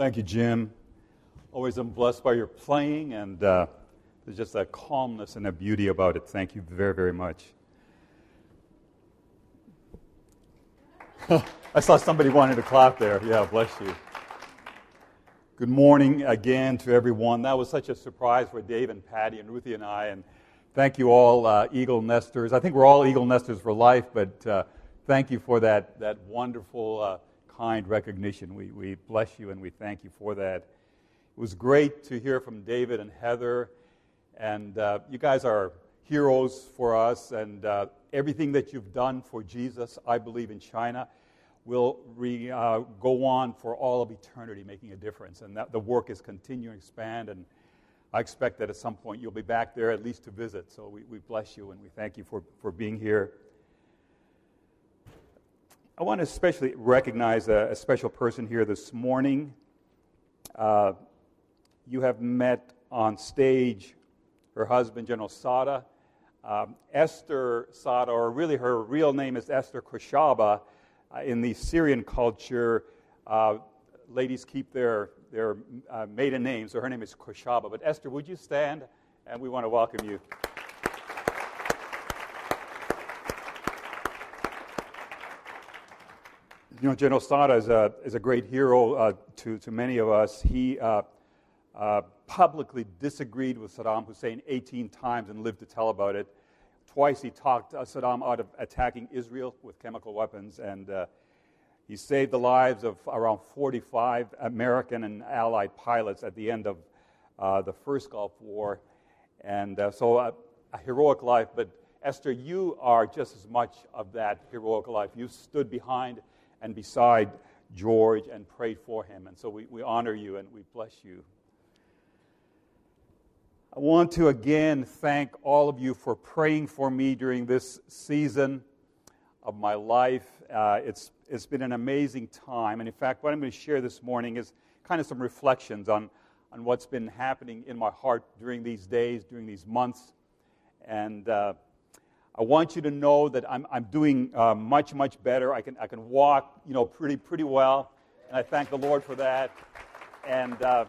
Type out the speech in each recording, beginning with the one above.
Thank you, Jim. Always I'm blessed by your playing, and uh, there's just a calmness and a beauty about it. Thank you very, very much. I saw somebody wanted to clap there. Yeah, bless you. Good morning again to everyone. That was such a surprise for Dave and Patty and Ruthie and I. And thank you all, uh, Eagle Nesters. I think we're all Eagle Nesters for life, but uh, thank you for that, that wonderful, uh, kind recognition. We, we bless you and we thank you for that. It was great to hear from David and Heather. And uh, you guys are heroes for us. And uh, everything that you've done for Jesus, I believe, in China will re, uh, go on for all of eternity, making a difference. And that, the work is continuing to expand. And I expect that at some point you'll be back there at least to visit. So we, we bless you and we thank you for, for being here. I want to especially recognize a, a special person here this morning. Uh, you have met on stage her husband, General Sada. Um, Esther Sada, or really her real name is Esther Koshaba. Uh, in the Syrian culture, uh, ladies keep their, their uh, maiden names, so her name is Koshaba. But Esther, would you stand? And we want to welcome you. You know, General Sada is a, is a great hero uh, to, to many of us. He uh, uh, publicly disagreed with Saddam Hussein 18 times and lived to tell about it. Twice he talked uh, Saddam out of attacking Israel with chemical weapons, and uh, he saved the lives of around 45 American and Allied pilots at the end of uh, the first Gulf War. And so, a heroic life. But Esther, you are just as much of that heroic life. You stood behind and beside George and prayed for him. And so, we, we honor you and we bless you. I want to again thank all of you for praying for me during this season of my life. Uh, it's, it's been an amazing time. And in fact, what I'm going to share this morning is kind of some reflections on, on what's been happening in my heart during these days, during these months. And uh, I want you to know that I'm, I'm doing uh, much, much better. I can, I can walk, you know, pretty, pretty well. And I thank the Lord for that. And uh,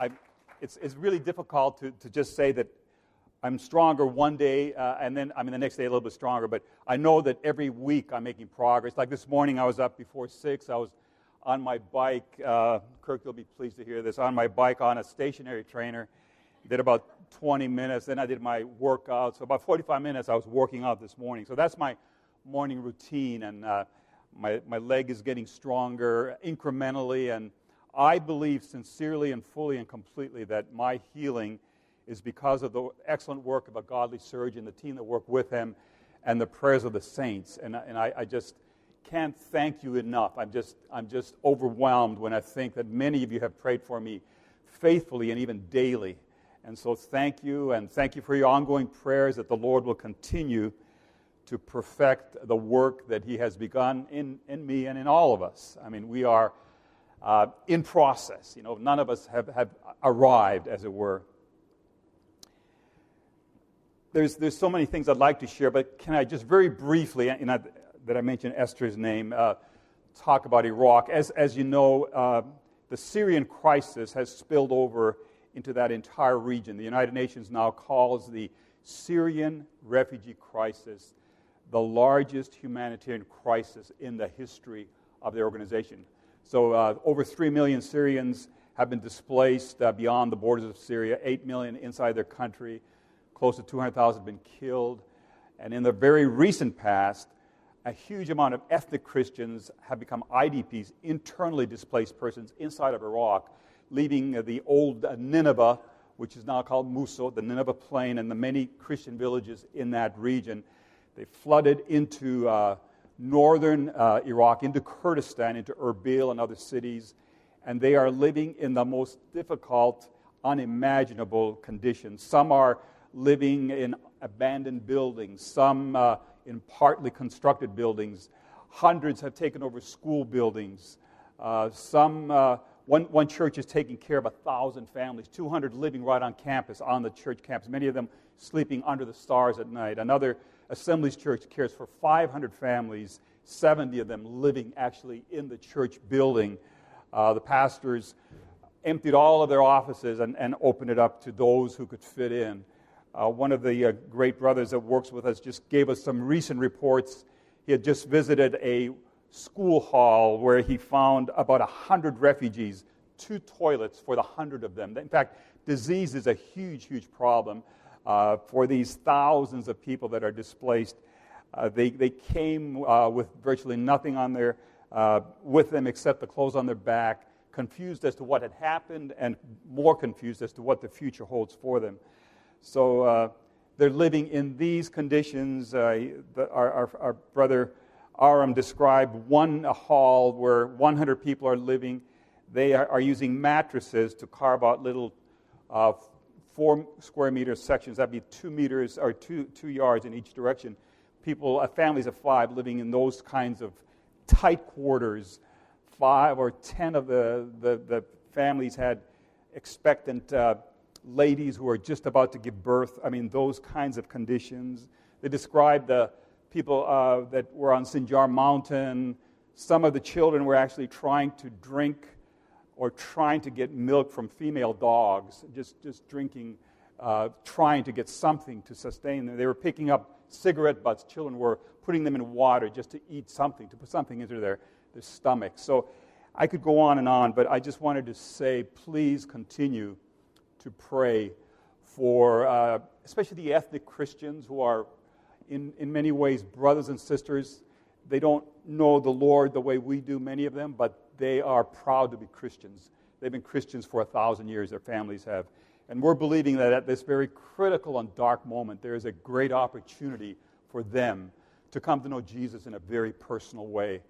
I, it's, it's really difficult to, to just say that I'm stronger one day uh, and then I mean the next day a little bit stronger, but I know that every week I'm making progress. Like this morning, I was up before six. I was on my bike. Uh, Kirk, you'll be pleased to hear this. On my bike on a stationary trainer, did about 20 minutes. Then I did my workout. So about 45 minutes I was working out this morning. So that's my morning routine, and uh, my my leg is getting stronger incrementally and I believe sincerely and fully and completely that my healing is because of the excellent work of a godly surgeon, the team that worked with him, and the prayers of the saints. And, and I, I just can't thank you enough. I'm just, I'm just overwhelmed when I think that many of you have prayed for me faithfully and even daily. And so thank you, and thank you for your ongoing prayers that the Lord will continue to perfect the work that He has begun in, in me and in all of us. I mean, we are uh, in process. You know, none of us have, have arrived, as it were. There's, there's so many things I'd like to share, but can I just very briefly, know, that I mentioned Esther's name, uh, talk about Iraq? As, as you know, uh, the Syrian crisis has spilled over into that entire region. The United Nations now calls the Syrian refugee crisis the largest humanitarian crisis in the history of the organization. So, uh, over 3 million Syrians have been displaced uh, beyond the borders of Syria, 8 million inside their country, close to 200,000 have been killed. And in the very recent past, a huge amount of ethnic Christians have become IDPs, internally displaced persons inside of Iraq, leaving the old Nineveh, which is now called Mosul, the Nineveh Plain, and the many Christian villages in that region. They flooded into uh, northern uh, Iraq into Kurdistan, into Erbil and other cities, and they are living in the most difficult, unimaginable conditions. Some are living in abandoned buildings, some uh, in partly constructed buildings. Hundreds have taken over school buildings. Uh, some, uh, one, one church is taking care of a thousand families, 200 living right on campus, on the church campus, many of them sleeping under the stars at night. Another Assemblies Church cares for 500 families, 70 of them living actually in the church building. uh, the pastors emptied all of their offices and, and opened it up to those who could fit in. Uh, one of the uh, great brothers that works with us just gave us some recent reports. He had just visited a school hall where he found about 100 refugees, two toilets for the 100 of them. In fact, disease is a huge, huge problem uh, for these thousands of people that are displaced. Uh, they, they came uh, with virtually nothing on their, uh, with them except the clothes on their back, confused as to what had happened and more confused as to what the future holds for them. So uh, they're living in these conditions. Uh, the, our, our, our, brother Aram described one hall where 100 people are living. They are, are using mattresses to carve out little uh, four square meter sections. That'd be two meters or two, two yards in each direction. People, uh, families of five, living in those kinds of tight quarters. Five or ten of the, the, the families had expectant uh, ladies who are just about to give birth. I mean, those kinds of conditions. They described the people uh, that were on Sinjar Mountain. Some of the children were actually trying to drink or trying to get milk from female dogs, just, just drinking, uh, trying to get something to sustain them. They were picking up cigarette butts. Children were putting them in water just to eat something, to put something into their, their stomach. So I could go on and on, but I just wanted to say please continue to pray for uh, especially the ethnic Christians who are, in, in many ways, brothers and sisters. They don't know the Lord the way we do, many of them, but they are proud to be Christians. They've been Christians for a thousand years, their families have. And we're believing that at this very critical and dark moment, there is a great opportunity for them to come to know Jesus in a very personal way.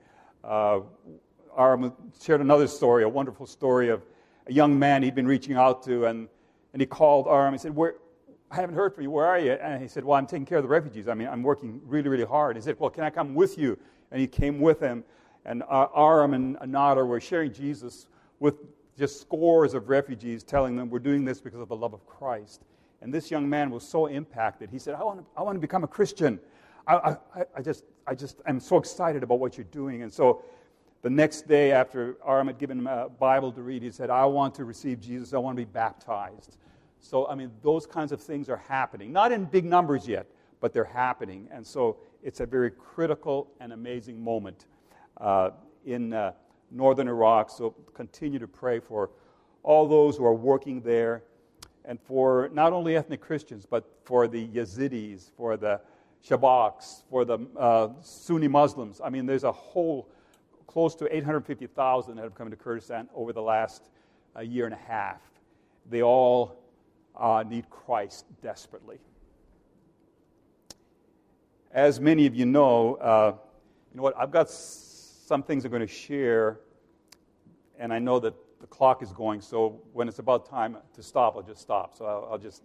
Uh, shared another story, a wonderful story of a young man he'd been reaching out to, and and he called Aram and said, Where, I haven't heard from you. Where are you? And he said, Well, I'm taking care of the refugees. I mean, I'm working really, really hard. He said, Well, can I come with you? And he came with him. And Aram and Anada were sharing Jesus with just scores of refugees, telling them, We're doing this because of the love of Christ. And this young man was so impacted. He said, I want to, I want to become a Christian. I, I, I just, I just, I'm so excited about what you're doing. And so the next day, after Aram had given him a Bible to read, he said, I want to receive Jesus. I want to be baptized. So, I mean, those kinds of things are happening. Not in big numbers yet, but they're happening. And so it's a very critical and amazing moment uh, in uh, northern Iraq. So continue to pray for all those who are working there and for not only ethnic Christians, but for the Yazidis, for the Shabaks, for the uh, Sunni Muslims. I mean, there's a whole close to 850,000 that have come to Kurdistan over the last uh, year and a half. They all uh, need Christ desperately. As many of you know, uh, you know what? I've got some things I'm going to share, and I know that the clock is going. So when it's about time to stop, I'll just stop. So I'll, I'll just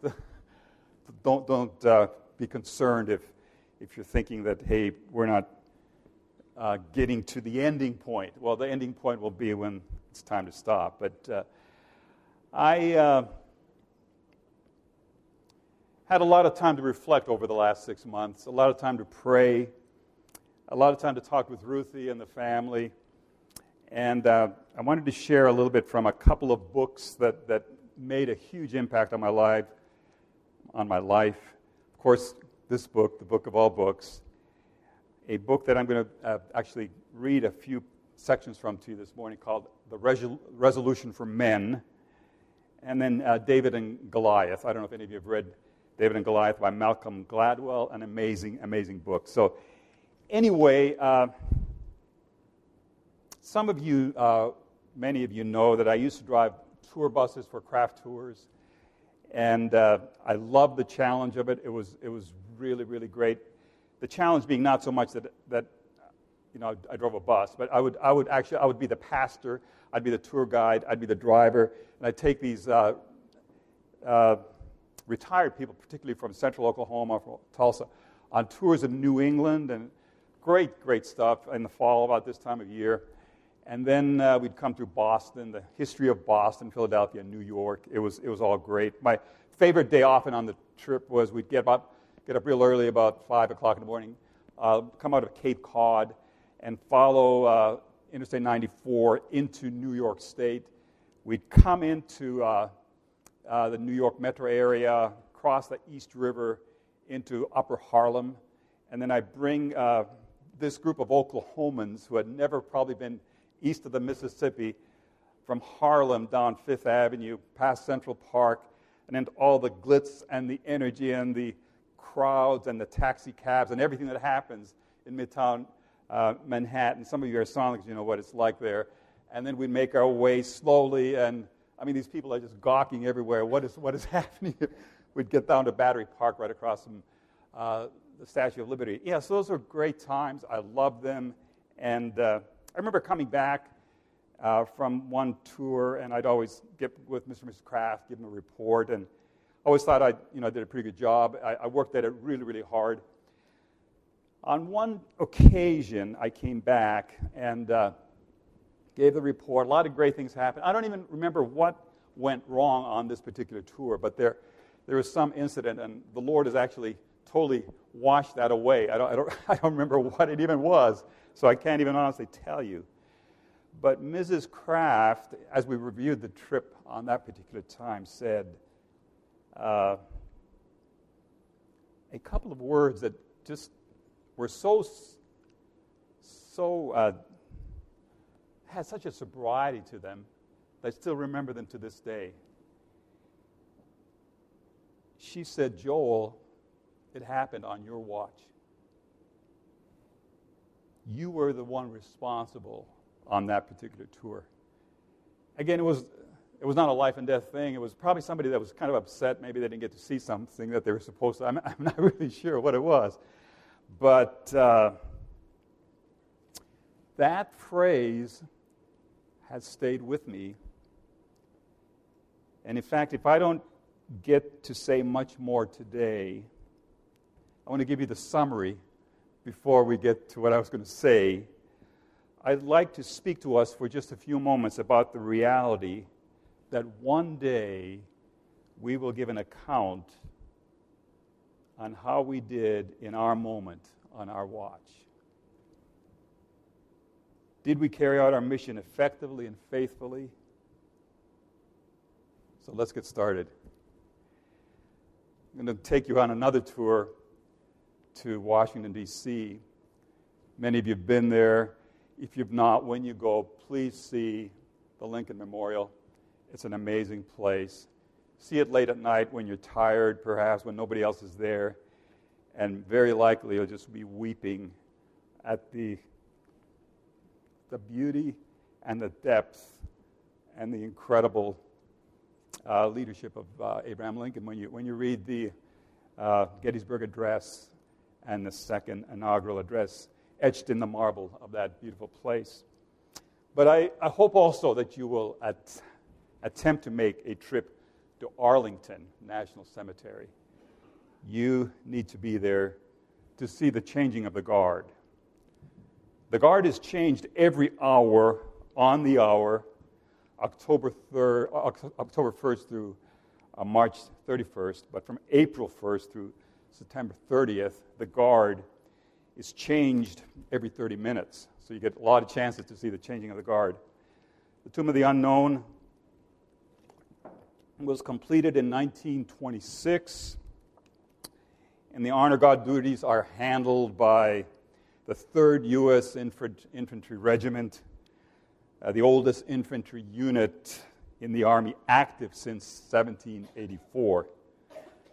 don't don't uh, be concerned if if you're thinking that hey, we're not uh, getting to the ending point. Well, the ending point will be when it's time to stop. But uh, I uh, had a lot of time to reflect over the last six months, a lot of time to pray, a lot of time to talk with Ruthie and the family. And uh, I wanted to share a little bit from a couple of books that, that made a huge impact on my life. On my life, of course, this book, the book of all books, a book that I'm going to uh, actually read a few sections from to you this morning called The Resol- Resolution for Men. And then uh, David and Goliath. I don't know if any of you have read David and Goliath by Malcolm Gladwell, an amazing, amazing book. So, anyway, uh, some of you, uh, many of you know that I used to drive tour buses for Kraft tours. And uh, I loved the challenge of it. It was, it was really, really great the challenge being not so much that, that you know, I, I drove a bus, but I would, I would actually, I would be the pastor, I'd be the tour guide, I'd be the driver, and I'd take these uh, uh, retired people, particularly from central Oklahoma, from Tulsa, on tours of New England, and great, great stuff in the fall about this time of year. And then uh, we'd come through Boston, the history of Boston, Philadelphia, New York. It was, it was all great. My favorite day often on the trip was we'd get up, get up real early, about 5 o'clock in the morning, uh, come out of Cape Cod, and follow uh, Interstate 94 into New York State. We'd come into uh, the New York metro area, cross the East River into Upper Harlem, and then I bring uh, this group of Oklahomans who had never probably been east of the Mississippi from Harlem down Fifth Avenue, past Central Park, and into all the glitz and the energy and the crowds and the taxi cabs and everything that happens in Midtown uh, Manhattan. Some of you are Sonics, you know what it's like there. And then we make our way slowly, and I mean, these people are just gawking everywhere. What is, what is happening? We'd get down to Battery Park right across from uh, the Statue of Liberty. Yes, those were great times. I loved them. And uh, I remember coming back uh, from one tour, and I'd always get with Mr. and Mrs. Kraft, give them a report, and I always thought I you know, did a pretty good job. I, I worked at it really, really hard. On one occasion, I came back and uh, gave the report. A lot of great things happened. I don't even remember what went wrong on this particular tour, but there, there was some incident, and the Lord has actually totally washed that away. I don't, I, don't, I don't remember what it even was, so I can't even honestly tell you. But Mrs. Kraft, as we reviewed the trip on that particular time, said uh, a couple of words that just were so, so uh, had such a sobriety to them I still remember them to this day. She said, Joel, it happened on your watch. You were the one responsible on that particular tour. Again, it was, it was not a life and death thing. It was probably somebody that was kind of upset. Maybe they didn't get to see something that they were supposed to. I'm, I'm not really sure what it was. But uh, that phrase has stayed with me. And in fact, if I don't get to say much more today, I want to give you the summary before we get to what I was going to say. I'd like to speak to us for just a few moments about the reality that one day we will give an account on how we did in our moment on our watch. Did we carry out our mission effectively and faithfully? So let's get started. I'm going to take you on another tour to Washington, D.C. Many of you have been there. If you've not, when you go, please see the Lincoln Memorial. It's an amazing place. See it late at night when you're tired, perhaps when nobody else is there, and very likely you'll just be weeping at the, the beauty and the depth and the incredible uh, leadership of uh, Abraham Lincoln. When you, when you read the uh, Gettysburg Address and the second inaugural address etched in the marble of that beautiful place. But I, I hope also that you will at, attempt to make a trip to Arlington National Cemetery. You need to be there to see the changing of the guard. The guard is changed every hour on the hour, October, 3rd, October 1st through uh, March 31st, but from April 1st through September 30th, the guard is changed every 30 minutes. So you get a lot of chances to see the changing of the guard. The Tomb of the Unknown was completed in 1926, and the honor guard duties are handled by the 3rd U.S. Infantry Regiment, uh, the oldest infantry unit in the Army active since 1784.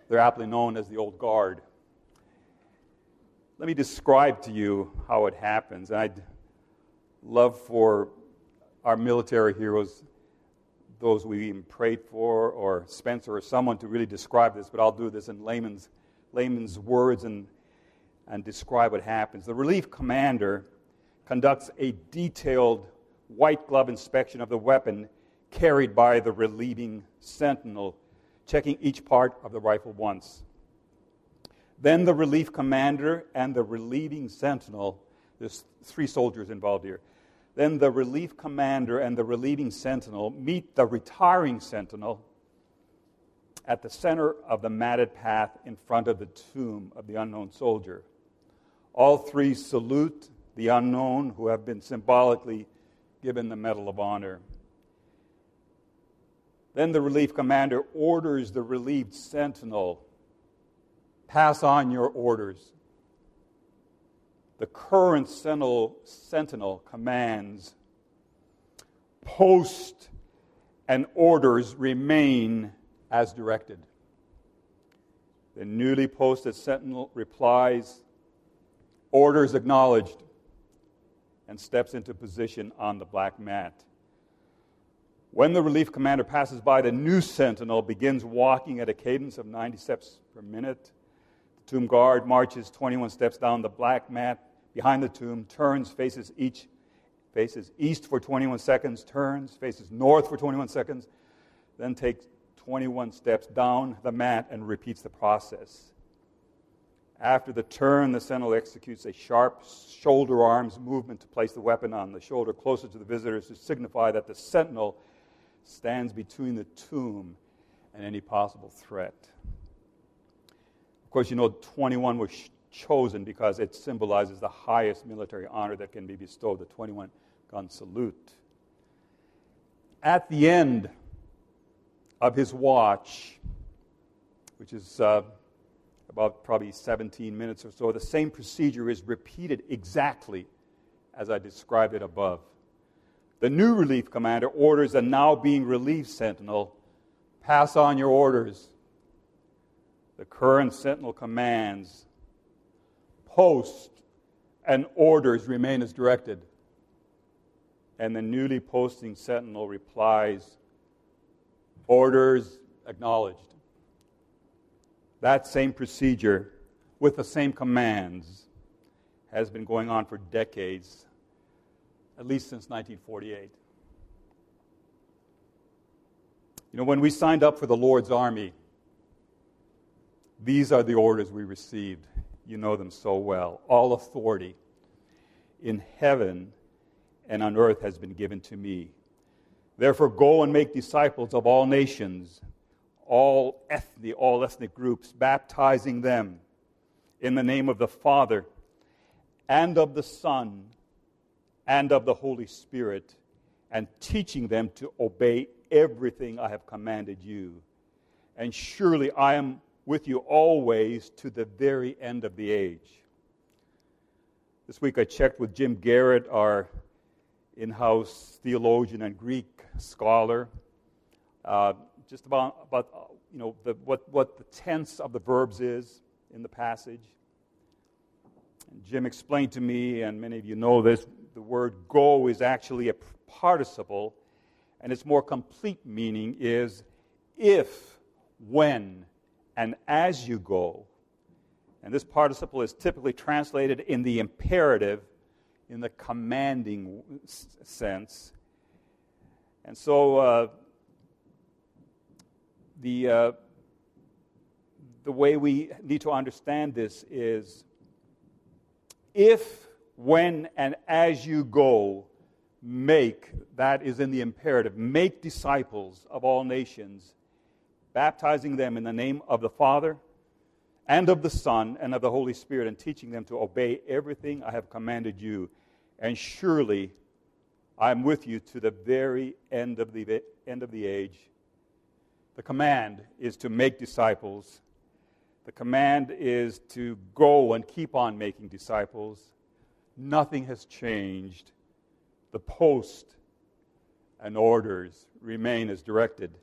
They're aptly known as the Old Guard. Let me describe to you how it happens. I'd love for our military heroes, those we even prayed for, or Spencer or someone to really describe this, but I'll do this in layman's, layman's words and, and describe what happens. The relief commander conducts a detailed white glove inspection of the weapon carried by the relieving sentinel checking each part of the rifle once. Then the relief commander and the relieving sentinel, there's three soldiers involved here. Then the relief commander and the relieving sentinel meet the retiring sentinel at the center of the matted path in front of the tomb of the unknown soldier. All three salute the unknown who have been symbolically given the Medal of Honor. Then the relief commander orders the relieved sentinel pass on your orders. The current sentinel, sentinel commands post and orders remain as directed. The newly posted sentinel replies, orders acknowledged, and steps into position on the black mat. When the relief commander passes by, the new sentinel begins walking at a cadence of 90 steps per minute. The tomb guard marches 21 steps down the black mat behind the tomb, turns, faces each faces east for 21 seconds, turns, faces north for 21 seconds, then takes 21 steps down the mat and repeats the process. After the turn, the sentinel executes a sharp shoulder arms movement to place the weapon on the shoulder closer to the visitors to signify that the sentinel stands between the tomb and any possible threat. Of course, you know 21 was chosen because it symbolizes the highest military honor that can be bestowed the 21 gun salute. At the end of his watch, which is uh, about probably 17 minutes or so, the same procedure is repeated exactly as I described it above. The new relief commander orders the now being relieved sentinel pass on your orders. The current sentinel commands post and orders remain as directed. And the newly posting sentinel replies, orders acknowledged. That same procedure with the same commands has been going on for decades at least since 1948. You know, when we signed up for the Lord's Army, these are the orders we received. You know them so well. All authority in heaven and on earth has been given to me. Therefore, go and make disciples of all nations, all ethnic, all ethnic groups, baptizing them in the name of the Father and of the Son and of the Holy Spirit, and teaching them to obey everything I have commanded you. And surely I am with you always to the very end of the age. This week I checked with Jim Garrett, our in house theologian and Greek scholar, uh, just about, about you know, the, what, what the tense of the verbs is in the passage. And Jim explained to me, and many of you know this, the word go is actually a participle, and its more complete meaning is if, when, and as you go. And this participle is typically translated in the imperative, in the commanding sense. And so uh, the, uh, the way we need to understand this is if when and as you go, make, that is in the imperative, make disciples of all nations, baptizing them in the name of the Father and of the Son and of the Holy Spirit, and teaching them to obey everything I have commanded you. And surely I am with you to the very end of the, end of the age. The command is to make disciples. The command is to go and keep on making disciples nothing has changed. The post and orders remain as directed.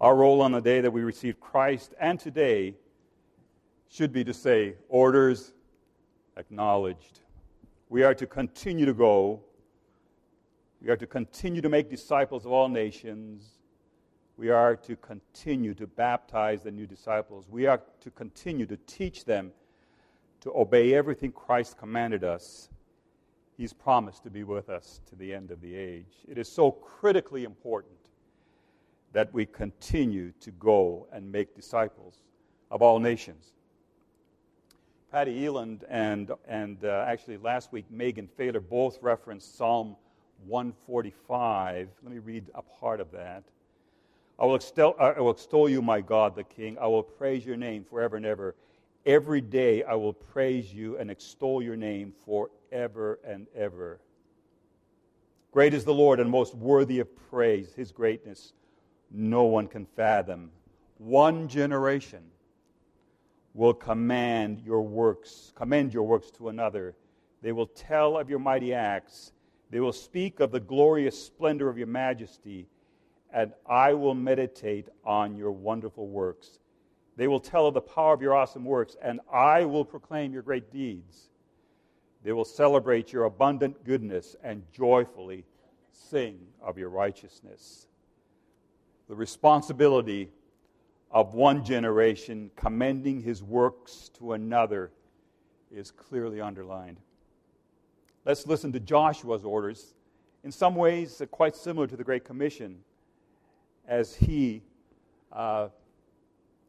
Our role on the day that we received Christ and today should be to say, orders acknowledged. We are to continue to go. We are to continue to make disciples of all nations. We are to continue to baptize the new disciples. We are to continue to teach them to obey everything Christ commanded us, He's promised to be with us to the end of the age. It is so critically important that we continue to go and make disciples of all nations. Patty Eland and, and uh, actually last week Megan Failer both referenced Psalm 145. Let me read a part of that. I will, extol, I will extol you, my God, the King. I will praise your name forever and ever. Every day I will praise you and extol your name forever and ever. Great is the Lord and most worthy of praise. His greatness no one can fathom. One generation will command your works, commend your works to another. They will tell of your mighty acts. They will speak of the glorious splendor of your majesty, and I will meditate on your wonderful works. They will tell of the power of your awesome works, and I will proclaim your great deeds. They will celebrate your abundant goodness and joyfully sing of your righteousness. The responsibility of one generation commending his works to another is clearly underlined. Let's listen to Joshua's orders, in some ways quite similar to the Great Commission, as he uh,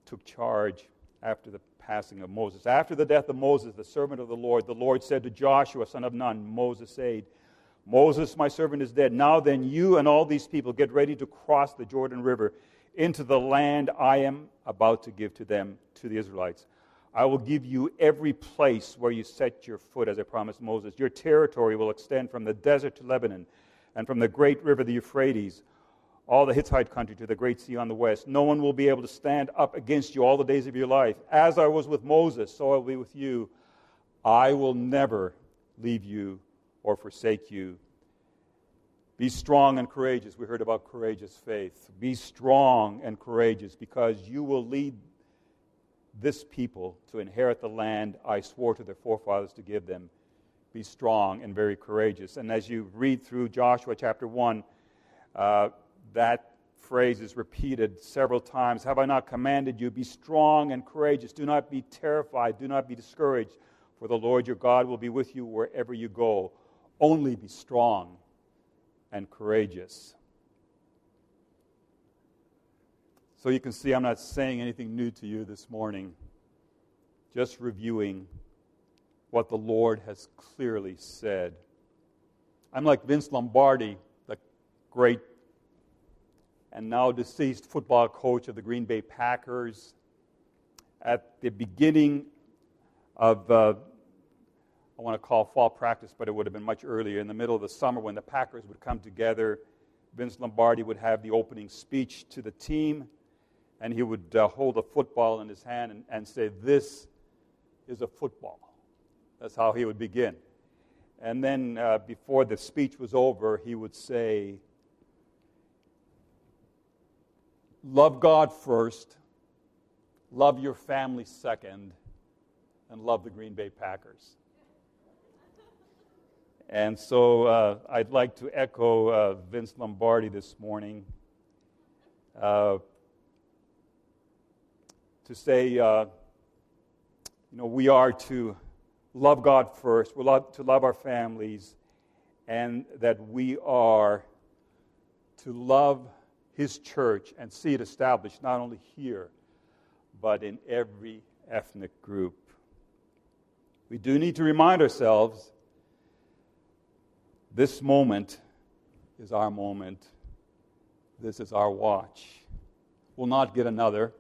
took charge after the passing of Moses. After the death of Moses, the servant of the Lord, the Lord said to Joshua, son of Nun, Moses' aide, Moses, my servant, is dead. Now then, you and all these people get ready to cross the Jordan River into the land I am about to give to them, to the Israelites. I will give you every place where you set your foot, as I promised Moses. Your territory will extend from the desert to Lebanon, and from the great river, the Euphrates, all the Hittite country to the great sea on the west. No one will be able to stand up against you all the days of your life. As I was with Moses, so I will be with you. I will never leave you or forsake you. Be strong and courageous. We heard about courageous faith. Be strong and courageous because you will lead this people to inherit the land I swore to their forefathers to give them. Be strong and very courageous. And as you read through Joshua chapter 1, uh, that phrase is repeated several times. Have I not commanded you? Be strong and courageous. Do not be terrified. Do not be discouraged, for the Lord your God will be with you wherever you go. Only be strong and courageous. So you can see I'm not saying anything new to you this morning, just reviewing what the Lord has clearly said. I'm like Vince Lombardi, the great and now deceased football coach of the Green Bay Packers. At the beginning of uh, I want to call fall practice, but it would have been much earlier. In the middle of the summer, when the Packers would come together, Vince Lombardi would have the opening speech to the team, and he would uh, hold a football in his hand and, and say, This is a football. That's how he would begin. And then, uh, before the speech was over, he would say, Love God first, love your family second, and love the Green Bay Packers. And so uh, I'd like to echo uh, Vince Lombardi this morning uh, to say, uh, you know, we are to love God first, we're to love our families, and that we are to love His church and see it established not only here, but in every ethnic group. We do need to remind ourselves this moment is our moment. This is our watch. We'll not get another.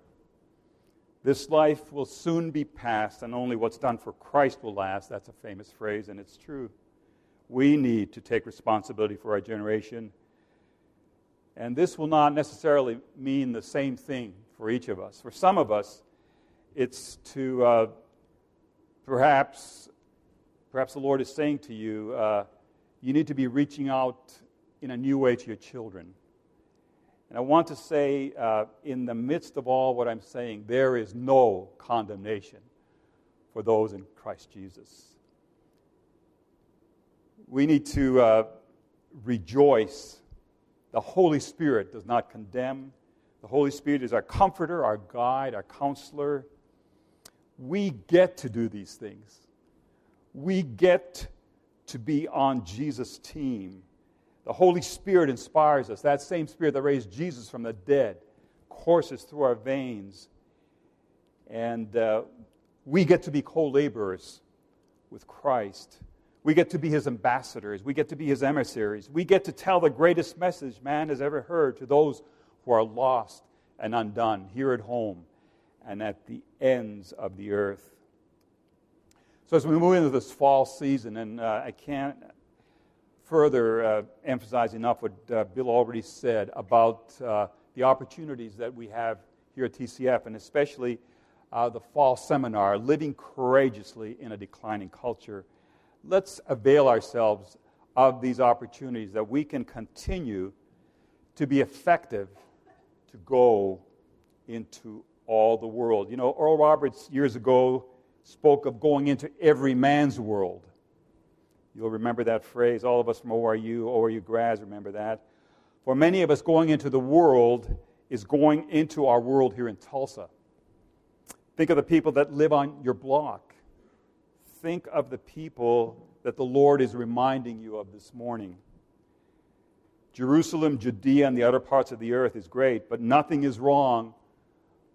This life will soon be past, and only what's done for Christ will last. That's a famous phrase, and it's true. We need to take responsibility for our generation. And this will not necessarily mean the same thing for each of us. For some of us, it's to uh, perhaps, perhaps the Lord is saying to you, uh, you need to be reaching out in a new way to your children. And I want to say, uh, in the midst of all what I'm saying, there is no condemnation for those in Christ Jesus. We need to uh, rejoice. The Holy Spirit does not condemn. The Holy Spirit is our comforter, our guide, our counselor. We get to do these things. We get to be on Jesus' team. The Holy Spirit inspires us. That same Spirit that raised Jesus from the dead courses through our veins. And uh, we get to be co laborers with Christ. We get to be his ambassadors. We get to be his emissaries. We get to tell the greatest message man has ever heard to those who are lost and undone here at home and at the ends of the earth. So as we move into this fall season, and uh, I can't, further uh, emphasize enough what uh, Bill already said about uh, the opportunities that we have here at TCF, and especially uh, the fall seminar, Living Courageously in a Declining Culture. Let's avail ourselves of these opportunities that we can continue to be effective to go into all the world. You know, Oral Roberts years ago spoke of going into every man's world. You'll remember that phrase. All of us from ORU, ORU grads remember that. For many of us, going into the world is going into our world here in Tulsa. Think of the people that live on your block. Think of the people that the Lord is reminding you of this morning. Jerusalem, Judea, and the other parts of the earth is great, but nothing is wrong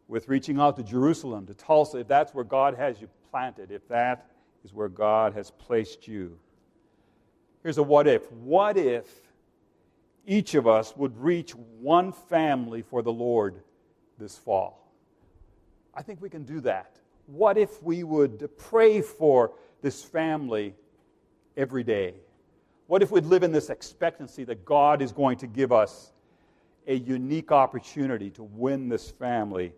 with reaching out to Jerusalem, to Tulsa, if that's where God has you planted, if that is where God has placed you. Here's a what if. What if each of us would reach one family for the Lord this fall? I think we can do that. What if we would pray for this family every day? What if we'd live in this expectancy that God is going to give us a unique opportunity to win this family,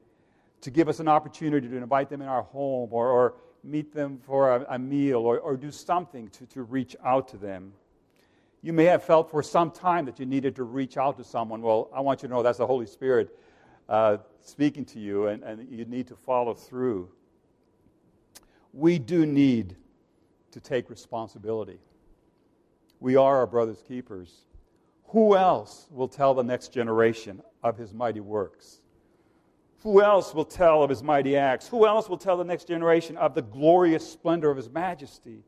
to give us an opportunity to invite them in our home or, or meet them for a, a meal or, or do something to, to reach out to them? You may have felt for some time that you needed to reach out to someone. Well, I want you to know that's the Holy Spirit uh, speaking to you, and, and you need to follow through. We do need to take responsibility. We are our brother's keepers. Who else will tell the next generation of his mighty works? Who else will tell of his mighty acts? Who else will tell the next generation of the glorious splendor of his majesty?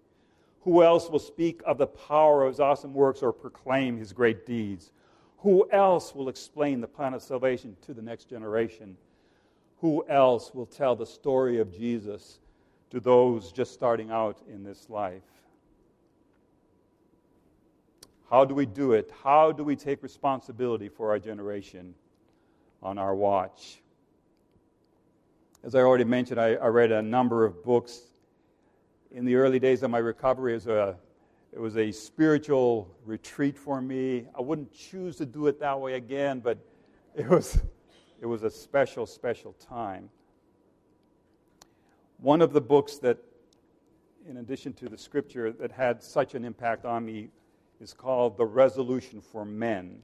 Who else will speak of the power of his awesome works or proclaim his great deeds? Who else will explain the plan of salvation to the next generation? Who else will tell the story of Jesus to those just starting out in this life? How do we do it? How do we take responsibility for our generation on our watch? As I already mentioned, I, I read a number of books. In the early days of my recovery, as a, it was a spiritual retreat for me. I wouldn't choose to do it that way again, but it was, it was a special, special time. One of the books that, in addition to the scripture, that had such an impact on me is called The Resolution for Men.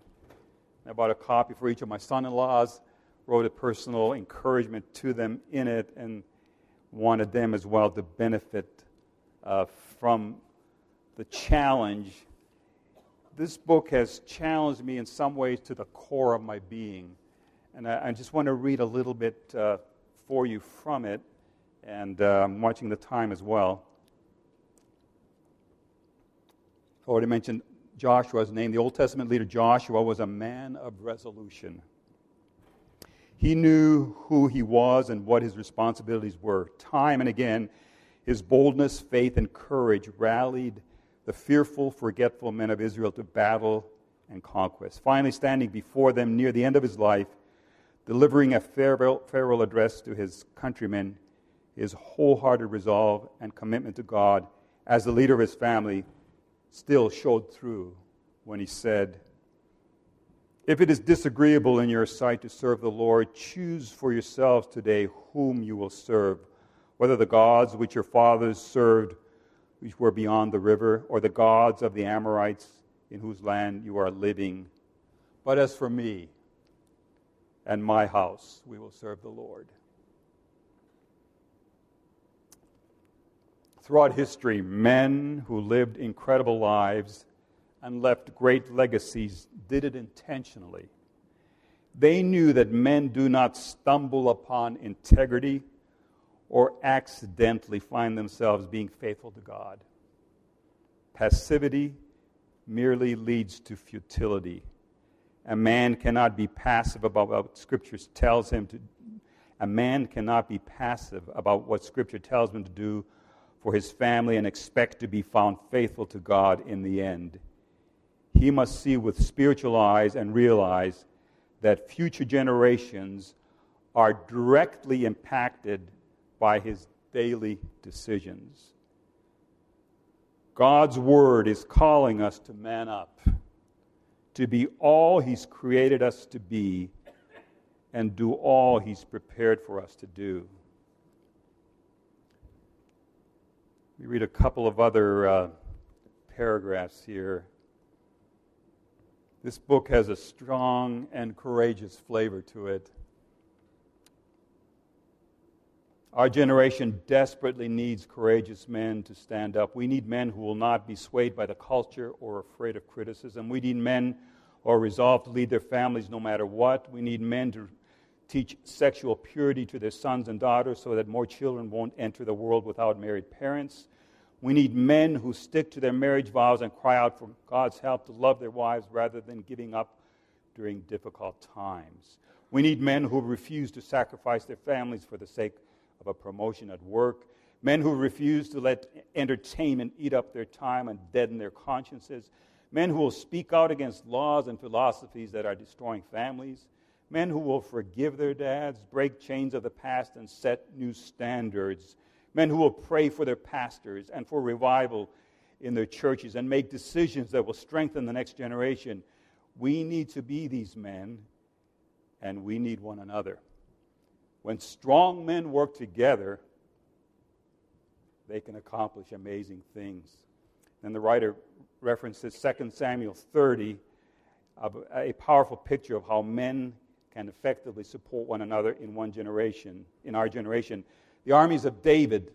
I bought a copy for each of my son in laws, wrote a personal encouragement to them in it, and wanted them as well to benefit uh, from the challenge. This book has challenged me in some ways to the core of my being. And I, I just want to read a little bit uh, for you from it, and uh, I'm watching the time as well. I already mentioned Joshua's name. The Old Testament leader Joshua was a man of resolution. He knew who he was and what his responsibilities were. Time and again, his boldness, faith, and courage rallied the fearful, forgetful men of Israel to battle and conquest. Finally, standing before them near the end of his life, delivering a farewell, farewell address to his countrymen, his wholehearted resolve and commitment to God as the leader of his family still showed through when he said, If it is disagreeable in your sight to serve the Lord, choose for yourselves today whom you will serve, whether the gods which your fathers served, which were beyond the river, or the gods of the Amorites in whose land you are living. But as for me and my house, we will serve the Lord. Throughout history, men who lived incredible lives and left great legacies did it intentionally. They knew that men do not stumble upon integrity or accidentally find themselves being faithful to God. Passivity merely leads to futility. A man cannot be passive about what Scripture tells him to. A man cannot be passive about what Scripture tells him to do for his family and expect to be found faithful to God in the end. He must see with spiritual eyes and realize that future generations are directly impacted by his daily decisions. God's Word is calling us to man up, to be all He's created us to be, and do all He's prepared for us to do. We read a couple of other uh, paragraphs here. This book has a strong and courageous flavor to it. Our generation desperately needs courageous men to stand up. We need men who will not be swayed by the culture or afraid of criticism. We need men who are resolved to lead their families no matter what. We need men to teach sexual purity to their sons and daughters so that more children won't enter the world without married parents. We need men who stick to their marriage vows and cry out for God's help to love their wives rather than giving up during difficult times. We need men who refuse to sacrifice their families for the sake of a promotion at work, men who refuse to let entertainment eat up their time and deaden their consciences, men who will speak out against laws and philosophies that are destroying families, men who will forgive their dads, break chains of the past, and set new standards, men who will pray for their pastors and for revival in their churches and make decisions that will strengthen the next generation. We need to be these men, and we need one another. When strong men work together, they can accomplish amazing things. And the writer references 2 Samuel 30, a powerful picture of how men can effectively support one another in one generation, in our generation. The armies of David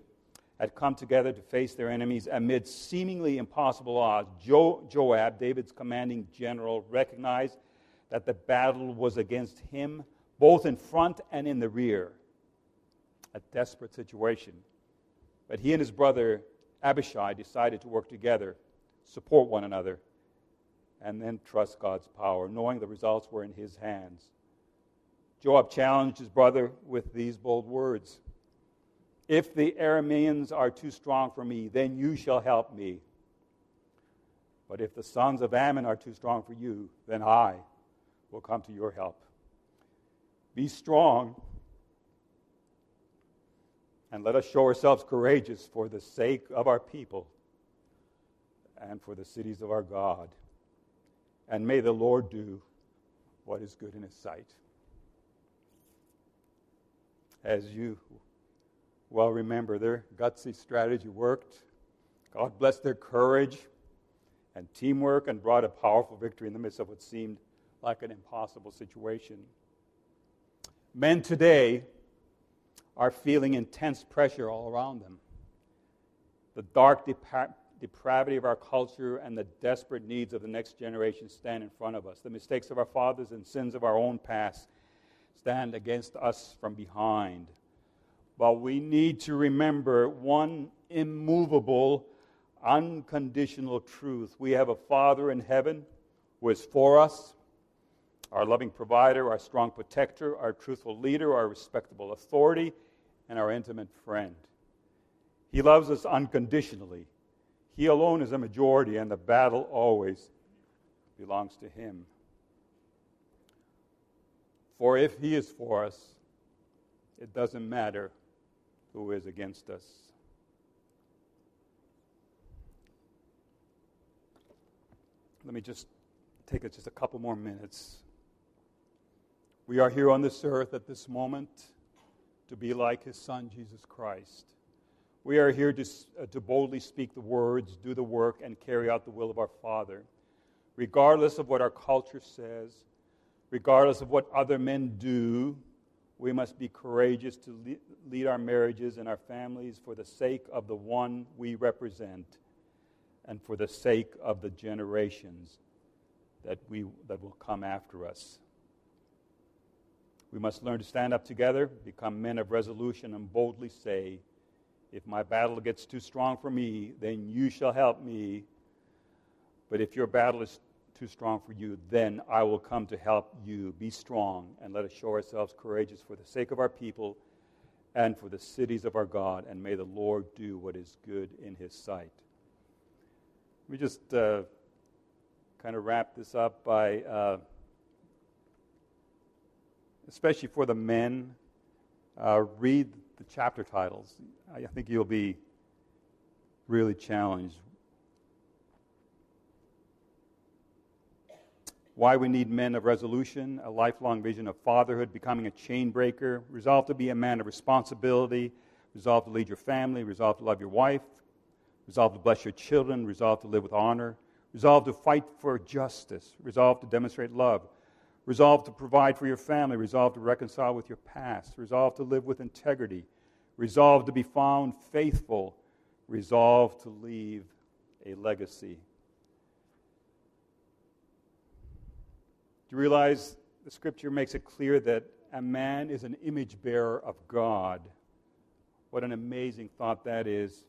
had come together to face their enemies amid seemingly impossible odds. Jo- Joab, David's commanding general, recognized that the battle was against him both in front and in the rear. A desperate situation. But he and his brother Abishai decided to work together, support one another, and then trust God's power, knowing the results were in his hands. Joab challenged his brother with these bold words If the Arameans are too strong for me, then you shall help me. But if the sons of Ammon are too strong for you, then I will come to your help. Be strong. And let us show ourselves courageous for the sake of our people and for the cities of our God. And may the Lord do what is good in his sight. As you well remember, their gutsy strategy worked. God blessed their courage and teamwork and brought a powerful victory in the midst of what seemed like an impossible situation. Men today are feeling intense pressure all around them. The dark depra- depravity of our culture and the desperate needs of the next generation stand in front of us. The mistakes of our fathers and sins of our own past stand against us from behind. But we need to remember one immovable, unconditional truth. We have a Father in heaven who is for us our loving provider, our strong protector, our truthful leader, our respectable authority, and our intimate friend. He loves us unconditionally. He alone is a majority, and the battle always belongs to Him. For if He is for us, it doesn't matter who is against us. Let me just take just a couple more minutes we are here on this earth at this moment to be like his son, Jesus Christ. We are here to, uh, to boldly speak the words, do the work, and carry out the will of our Father. Regardless of what our culture says, regardless of what other men do, we must be courageous to lead our marriages and our families for the sake of the one we represent and for the sake of the generations that, we, that will come after us. We must learn to stand up together, become men of resolution, and boldly say, If my battle gets too strong for me, then you shall help me. But if your battle is too strong for you, then I will come to help you. Be strong, and let us show ourselves courageous for the sake of our people and for the cities of our God, and may the Lord do what is good in his sight. Let me just uh, kind of wrap this up by. Uh, especially for the men, uh, read the chapter titles. I think you'll be really challenged. Why we need men of resolution, a lifelong vision of fatherhood, becoming a chain breaker, resolve to be a man of responsibility, resolve to lead your family, resolve to love your wife, resolve to bless your children, resolve to live with honor, resolve to fight for justice, resolve to demonstrate love, resolve to provide for your family, resolve to reconcile with your past, resolve to live with integrity, resolve to be found faithful, resolve to leave a legacy. You realize the scripture makes it clear that a man is an image bearer of God? What an amazing thought that is.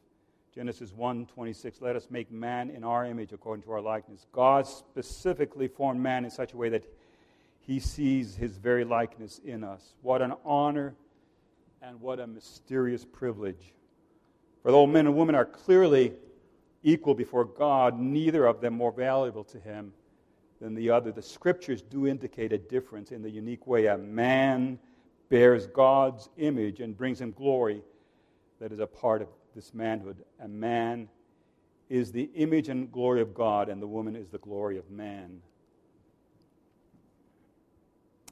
Genesis 1:26 Let us make man in our image according to our likeness. God specifically formed man in such a way that he sees his very likeness in us. What an honor and what a mysterious privilege. For though men and women are clearly equal before God, neither of them more valuable to him than the other. The scriptures do indicate a difference in the unique way a man bears God's image and brings him glory that is a part of this manhood. A man is the image and glory of God, and the woman is the glory of man.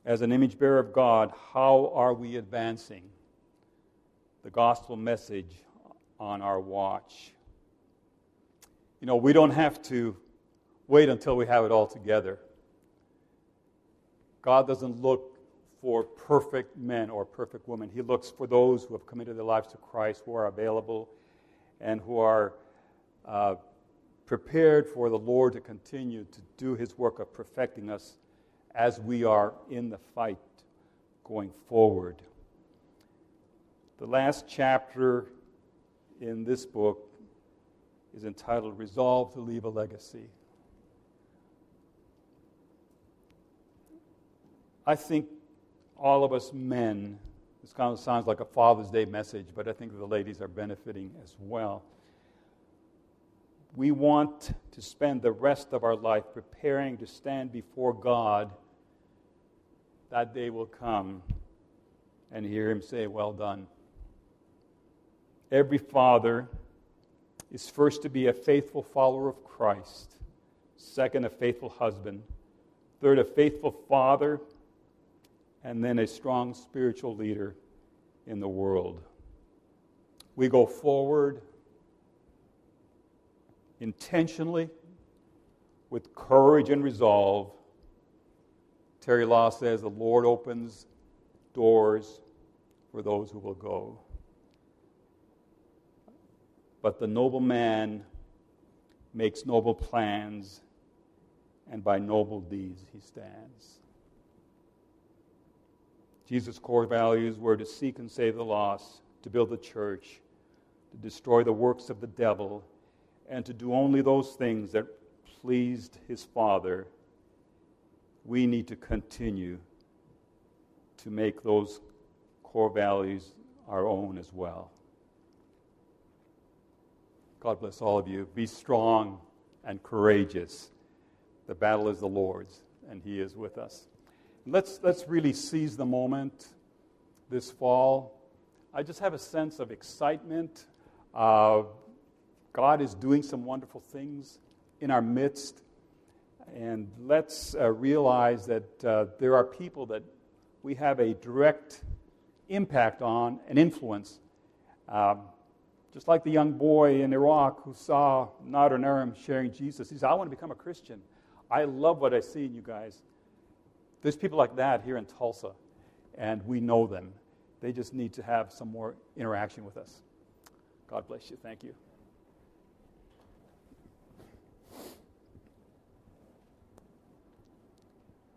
As an image bearer of God, how are we advancing the gospel message on our watch? You know, we don't have to wait until we have it all together. God doesn't look for perfect men or perfect women. He looks for those who have committed their lives to Christ, who are available, and who are uh, prepared for the Lord to continue to do his work of perfecting us as we are in the fight going forward. The last chapter in this book is entitled Resolve to Leave a Legacy. I think all of us men, this kind of sounds like a Father's Day message, but I think the ladies are benefiting as well. We want to spend the rest of our life preparing to stand before God. That day will come and hear Him say, Well done. Every father is first to be a faithful follower of Christ, second, a faithful husband, third, a faithful father and then a strong spiritual leader in the world. We go forward intentionally with courage and resolve. Terry Law says the Lord opens doors for those who will go. But the noble man makes noble plans, and by noble deeds he stands. Jesus' core values were to seek and save the lost, to build the church, to destroy the works of the devil, and to do only those things that pleased his Father. We need to continue to make those core values our own as well. God bless all of you. Be strong and courageous. The battle is the Lord's, and He is with us. Let's, let's really seize the moment this fall. I just have a sense of excitement. Uh, God is doing some wonderful things in our midst. And let's uh, realize that uh, there are people that we have a direct impact on and influence. Um, just like the young boy in Iraq who saw Nader Narim sharing Jesus. He said, I want to become a Christian. I love what I see in you guys. There's people like that here in Tulsa, and we know them. They just need to have some more interaction with us. God bless you. Thank you.